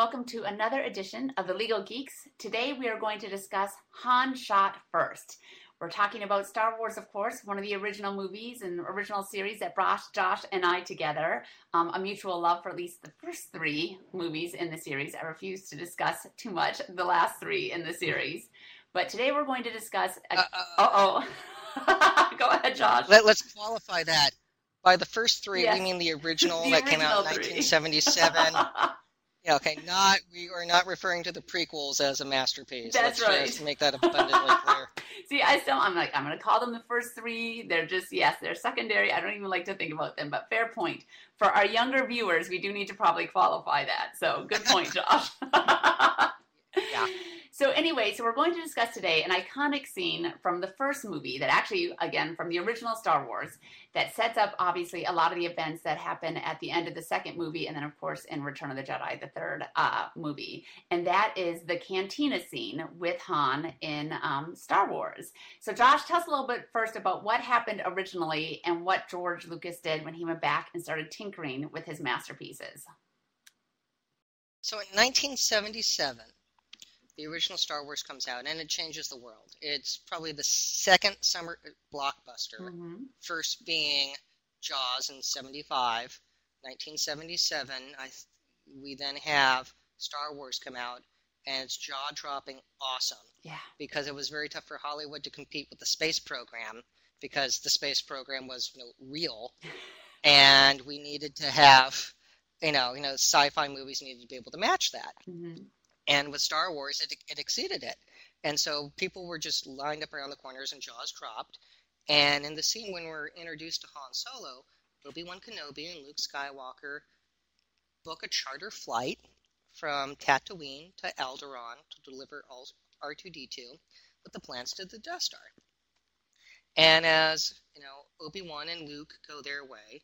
welcome to another edition of the Legal Geeks. Today we are going to discuss Han Shot First. We're talking about Star Wars, of course, one of the original movies and original series that brought Josh and I together. Um, a mutual love for at least the first three movies in the series. I refuse to discuss too much the last three in the series. But today we're going to discuss. Uh oh. Go ahead, Josh. Let, us qualify that. By the first three, Yes. we mean the original The that came out in 1977. yeah, okay. Not we are not referring to the prequels as a masterpiece. That's Let's right. Just make that abundantly clear. See, I still, I'm like, I'm going to call them the first three. They're just, yes, they're secondary. I don't even like to think about them, but fair point. For our younger viewers, we do need to probably qualify that. So good point, Josh. Yeah. So anyway, so we're going to discuss today an iconic scene from the first movie that actually, again, from the original Star Wars, that sets up obviously a lot of the events that happen at the end of the second movie, and then of course in Return of the Jedi, the third uh, movie, and that is the cantina scene with Han in um, Star Wars. So Josh, tell us a little bit first about what happened originally and what George Lucas did when he went back and started tinkering with his masterpieces. So in 1977, the original Star Wars comes out, and it changes the world. It's probably the second summer blockbuster. Mhm. First being Jaws in 75, 1977. I we then have Star Wars come out, and it's jaw-dropping awesome Yeah. because it was very tough for Hollywood to compete with the space program because the space program was you know, real, and we needed to have, you know, you know, sci-fi movies needed to be able to match that. Mhm. And with Star Wars, it, it exceeded it. And so people were just lined up around the corners and jaws dropped. And in the scene when we're introduced to Han Solo, Obi Wan Kenobi and Luke Skywalker book a charter flight from Tatooine to Alderaan to deliver all R2D2 with the plans to the Death Star. And as you know, Obi Wan and Luke go their way,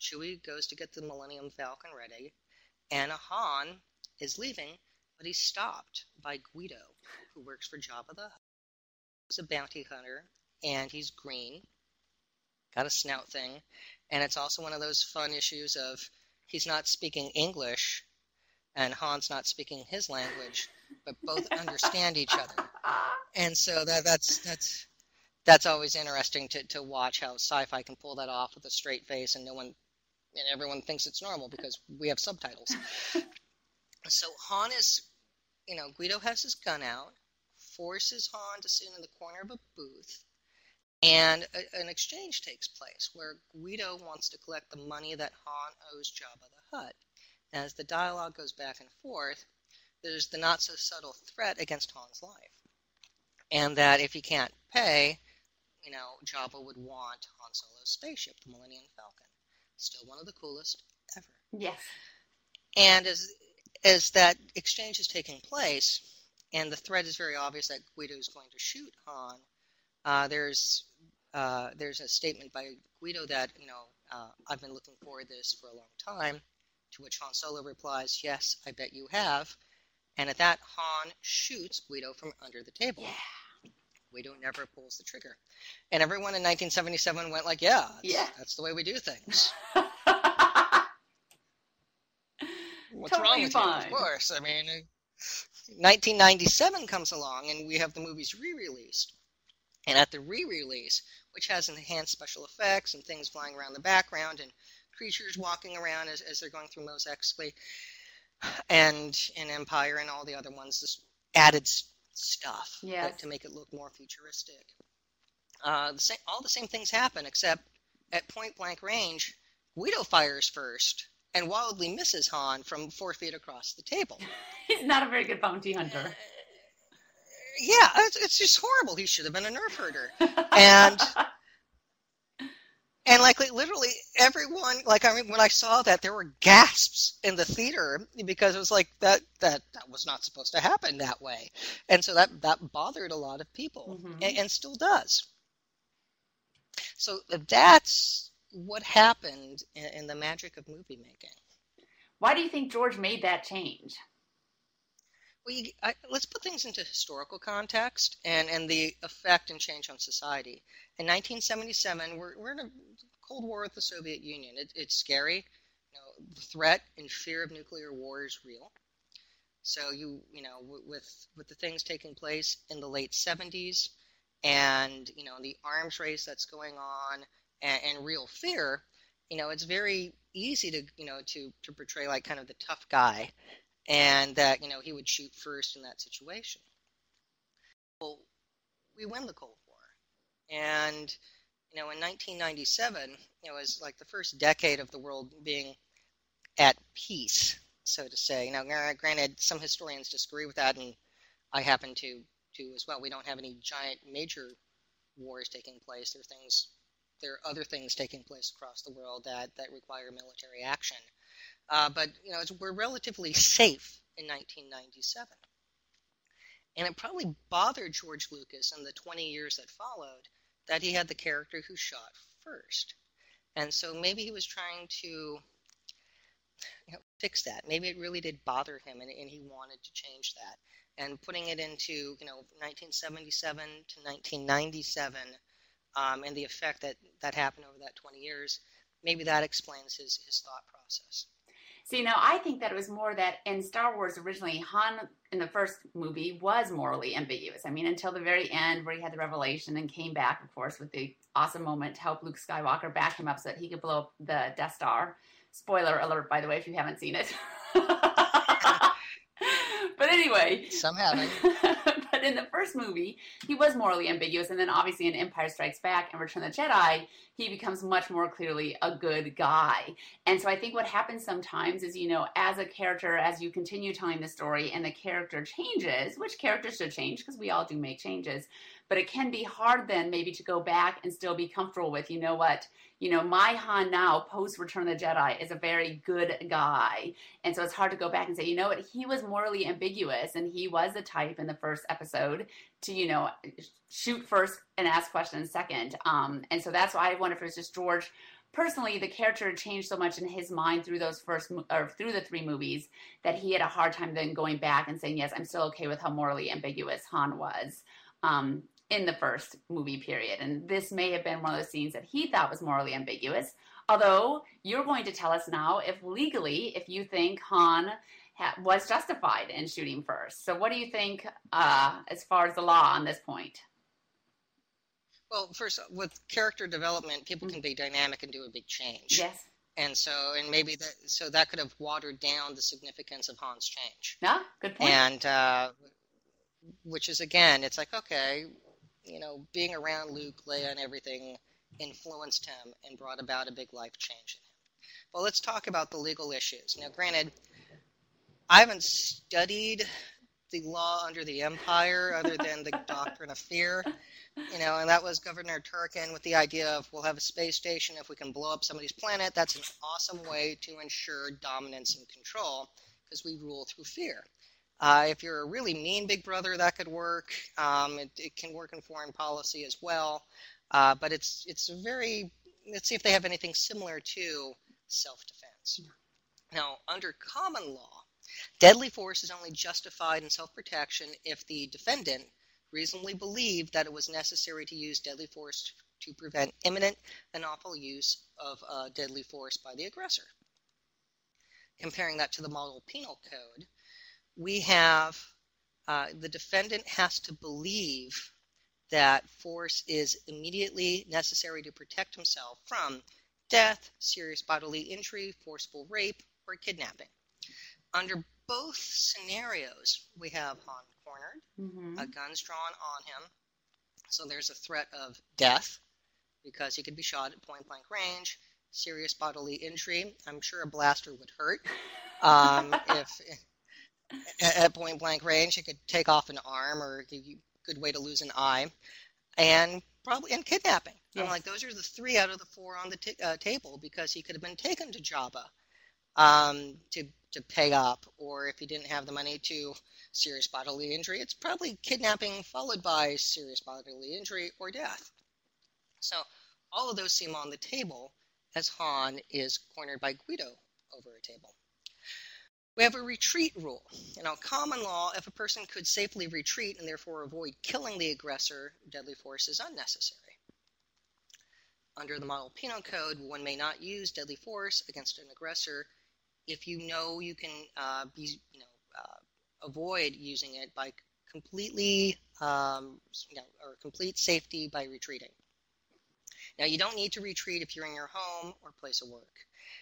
Chewie goes to get the Millennium Falcon ready, and Han is leaving, but he's stopped by Greedo, who works for Jabba the Hutt. He's a bounty hunter, and he's green, got a snout thing, and it's also one of those fun issues of he's not speaking English, and Han's not speaking his language, but both understand each other. And so that that's that's that's always interesting to, to watch how sci-fi can pull that off with a straight face and no one and everyone thinks it's normal because we have subtitles. So han is you know greedo has his gun out forces han to sit in the corner of a booth and a, an exchange takes place where greedo wants to collect the money that han owes jabba the hutt as the dialogue goes back and forth there's the not so subtle threat against han's life and that if he can't pay, you know, Jabba would want Han Solo's spaceship, the Millennium Falcon. Still one of the coolest ever. Yes. And as as that exchange is taking place, and the threat is very obvious that Greedo is going to shoot Han, uh, there's uh, there's a statement by Greedo that you know uh, I've been looking for this for a long time. To which Han Solo replies, "Yes, I bet you have." And at that, Han shoots Greedo from under the table. Yeah. Greedo never pulls the trigger. And everyone in 1977 went like, yeah, that's, Yeah. that's the way we do things. What's Totally wrong with fine. you? Of course. I mean, uh, 1997 comes along and we have the movies re-released. And at the re-release, which has enhanced special effects and things flying around the background and creatures walking around as, as they're going through Mos Eisley and in Empire and all the other ones, this added stuff to- Yes. to make it look more futuristic. Uh, the same, all the same things happen, except at point blank range, Greedo fires first and wildly misses Han from four feet across the table. He's not a very good bounty hunter. Yeah, it's, it's just horrible. He should have been a nerf herder. And and like literally everyone, like I mean, when I saw that, there were gasps in the theater because it was like that that that was not supposed to happen that way, and so that that bothered a lot of people, Mhm. and, and still does. So that's what happened in, in the magic of movie making. Why do you think George made that change? Well, you, I, let's put things into historical context and, and the effect and change on society. In 1977, we're, we're in a Cold War with the Soviet Union. It, it's scary. You know, the threat and fear of nuclear war is real. So you you know with with the things taking place in the late 70s, and you know the arms race that's going on, and, and real fear, you know it's very easy to you know to to portray like kind of the tough guy, and that you know he would shoot first in that situation. Well, we win the Cold War, and you know in 1997 it was like the first decade of the world being at peace so to say. Now, granted, some historians disagree with that, and I happen to to as well. We don't have any giant major wars taking place. There are things, there are other things taking place across the world that that require military action. Uh, but you know, we're relatively safe in 1997, and it probably bothered George Lucas in the 20 years that followed that he had the character who shot first, and so maybe he was trying to you know, fix that. Maybe it really did bother him, and, and he wanted to change that. And putting it into you know 1977 to 1997, um, and the effect that that happened over that 20 years, maybe that explains his his thought process. See, now I think that it was more that in Star Wars originally, Han in the first movie was morally ambiguous. I mean, until the very end where he had the revelation and came back, of course, with the awesome moment to help Luke Skywalker back him up so that he could blow up the Death Star. Spoiler alert, by the way, if you haven't seen it. but anyway. Some haven't. but in the first movie, he was morally ambiguous. And then obviously in Empire Strikes Back and Return of the Jedi, he becomes much more clearly a good guy. And so I think what happens sometimes is, you know, as a character, as you continue telling the story and the character changes, which characters should change because we all do make changes, but it can be hard then maybe to go back and still be comfortable with, you know what, you know, my Han now, post Return of the Jedi, is a very good guy. And so it's hard to go back and say, you know what, he was morally ambiguous and he was the type in the first episode to, you know, shoot first and ask questions second. Um, and so that's why I wonder if it was just George personally the character changed so much in his mind through those first or through the three movies that he had a hard time then going back and saying yes i'm still okay with how morally ambiguous han was um, in the first movie period. And this may have been one of those scenes that he thought was morally ambiguous. Although you're going to tell us now if legally, if you think Han ha- was justified in shooting first. So, what do you think uh, as far as the law on this point? Well, first, with character development, people can be dynamic and do a big change. Yes. And so, and maybe that, so that could have watered down the significance of Han's change. Yeah, good point. And, uh, which is again, it's like, okay, you know, being around Luke, Leia, and everything influenced him and brought about a big life change in him. Well, let's talk about the legal issues. Now, granted, I haven't studied the law under the Empire other than the Doctrine of Fear, you know, and that was Governor Tarkin with the idea of we'll have a space station if we can blow up somebody's planet. That's an awesome way to ensure dominance and control because we rule through fear. Uh, if you're a really mean big brother, that could work. Um, it, it, can work in foreign policy as well. Uh, but it's it's very let's see if they have anything similar to self-defense. Now, under common law, deadly force is only justified in self-protection if the defendant reasonably believed that it was necessary to use deadly force to prevent imminent and awful use of uh, deadly force by the aggressor. Comparing that to the model penal code, we have uh, the defendant has to believe that force is immediately necessary to protect himself from death, serious bodily injury, forcible rape, or kidnapping. Under both scenarios, we have Han cornered, mm-hmm. a gun's drawn on him, so there's a threat of death because he could be shot at point blank range, serious bodily injury. I'm sure a blaster would hurt um, if at point blank range. It could take off an arm or a good way to lose an eye, and probably and kidnapping. I'm like those are the three out of the four on the t- uh, table because he could have been taken to Jabba um, to to pay up, or if he didn't have the money to serious bodily injury, it's probably kidnapping followed by serious bodily injury or death. So all of those seem on the table as Han is cornered by Greedo over a table. We have a retreat rule. In our common law, if a person could safely retreat and therefore avoid killing the aggressor, deadly force is unnecessary. Under the model penal code, one may not use deadly force against an aggressor if you know you can uh, be, you know, uh, avoid using it by completely, um, you know, or complete safety by retreating. Now, you don't need to retreat if you're in your home or place of work.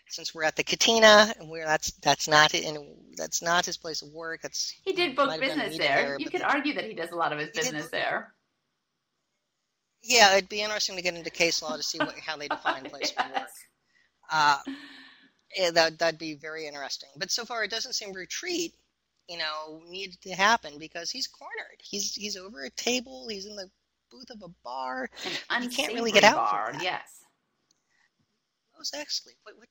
Since we're at the cantina, and we're that's that's not in that's not his place of work. That's he did book business there. there. You could argue that he does a lot of his business there. Yeah, it'd be interesting to get into case law to see what, how they define place yes. of work. Uh, yeah, that that'd be very interesting. But so far, it doesn't seem retreat, you know, needed to happen because he's cornered. He's he's over a table. He's in the booth of a bar. An he can't really get out. Bar, yes. Most excellent. What, what,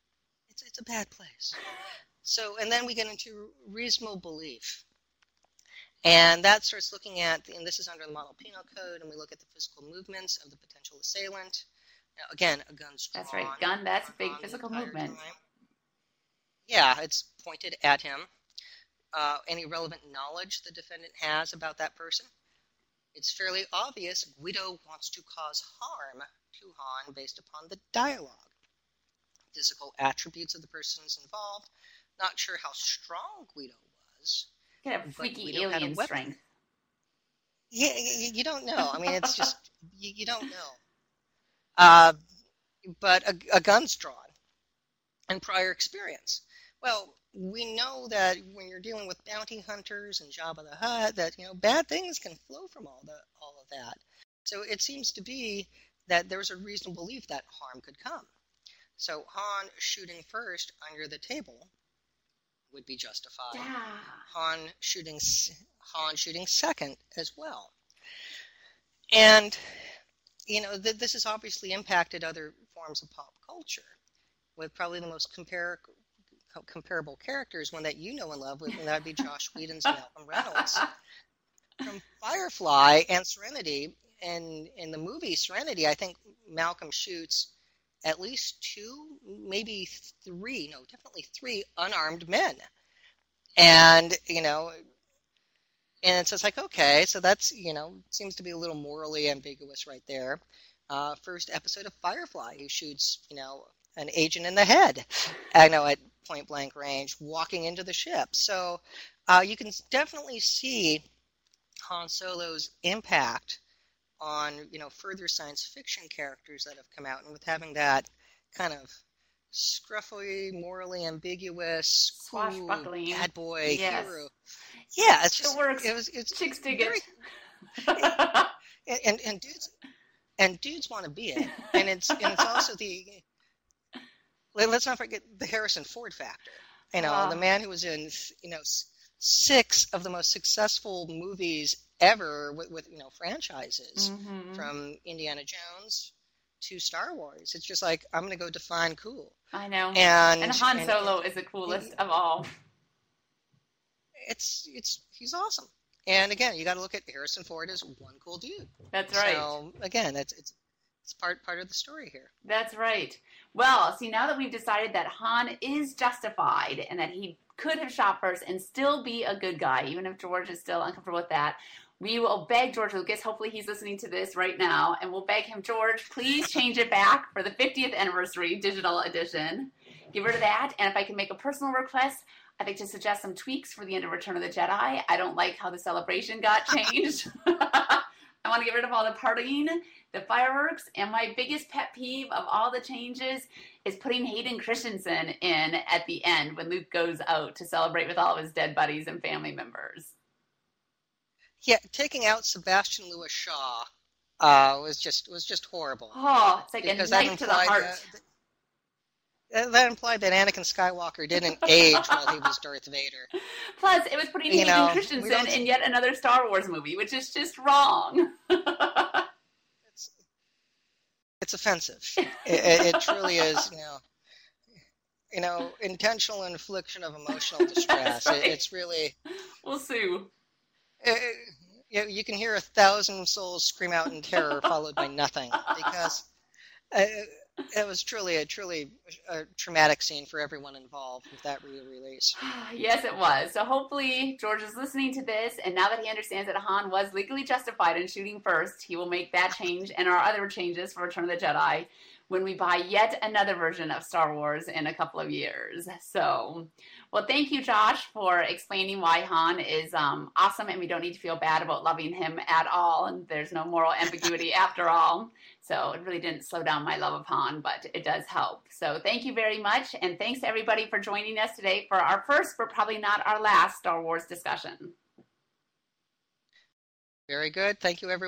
it's it's a bad place. So, and then we get into reasonable belief. And that starts looking at, and this is under the model penal code, and we look at the physical movements of the potential assailant. Now, again, a gun's drawn. That's right, gun, that's a big physical movement. Time. Yeah, it's pointed at him. Uh, any relevant knowledge the defendant has about that person. It's fairly obvious Greedo wants to cause harm to Han based upon the dialogue. Physical attributes of the persons involved. Not sure how strong Greedo was. Kind of freaky alien strength. Yeah, you, you, don't know. I mean, it's just you, you don't know. Uh, but a, a gun's drawn, and prior experience. Well, we know that when you're dealing with bounty hunters and Jabba the Hutt, that you know bad things can flow from all the all of that. So it seems to be that there's a reasonable belief that harm could come. So Han shooting first under the table would be justified. Yeah. Han shooting Han shooting second as well. And you know th- this has obviously impacted other forms of pop culture. With probably the most compare comparable characters, one that you know and love, and that would be Joss Whedon's Malcolm Reynolds. From Firefly and Serenity, and in the movie Serenity, I think Malcolm shoots at least two, maybe three, no, definitely three unarmed men. And, you know, and it's just like, okay, so that's, you know, seems to be a little morally ambiguous right there. Uh, first episode of Firefly, he shoots, you know, an agent in the head. I know at point blank range, walking into the ship. So uh, you can definitely see Han Solo's impact on you know further science fiction characters that have come out, and with having that kind of scruffy, morally ambiguous, swashbuckling cool, bad boy yes. hero. Yeah, it's just it works. It was, it's Chicks dig very, it. and, and and dudes and dudes want to be it, and it's and it's also the let's not forget the Harrison Ford factor. You know, the man who was in you know six of the most successful movies ever with, with you know franchises mm-hmm. from Indiana Jones to Star Wars. It's just like I'm going to go define cool. I know. And, and Han Solo and, is the coolest of all. It's it's he's awesome. And again, you got to look at Harrison Ford as one cool dude. That's right. So again, that's it's it's part part of the story here. That's right. Well, see, now that we've decided that Han is justified and that he could have shot first and still be a good guy, even if George is still uncomfortable with that, we will beg George Lucas. Hopefully, he's listening to this right now, and we'll beg him, George, please change it back for the 50th anniversary digital edition. Get rid of that. And if I can make a personal request, I'd like to suggest some tweaks for the end of Return of the Jedi. I don't like how the celebration got changed. I want to get rid of all the partying the fireworks. And my biggest pet peeve of all the changes is putting Hayden Christensen in at the end when Luke goes out to celebrate with all of his dead buddies and family members. Yeah, taking out Sebastian Lewis Shaw uh, was just was just horrible. Oh, it's like a knife to the heart. that, that implied that Anakin Skywalker didn't age while he was Darth Vader. Plus, it was putting you Hayden know, Christensen in yet another Star Wars movie, which is just wrong. it's offensive. it, it, it, truly is. You know, you know, intentional infliction of emotional distress. Right. It, it's really. We'll sue. you, you can hear a thousand souls scream out in terror, followed by nothing, because uh, it was truly a truly a traumatic scene for everyone involved with that re-release. yes, it was. So hopefully George is listening to this, and now that he understands that Han was legally justified in shooting first, he will make that change and our other changes for Return of the Jedi. When we buy yet another version of Star Wars in a couple of years. So, well, thank you, Josh, for explaining why Han is um, awesome and we don't need to feel bad about loving him at all. And there's no moral ambiguity after all. So, it really didn't slow down my love of Han, but it does help. So, thank you very much. And thanks everybody for joining us today for our first, but probably not our last Star Wars discussion. Very good. Thank you, everyone.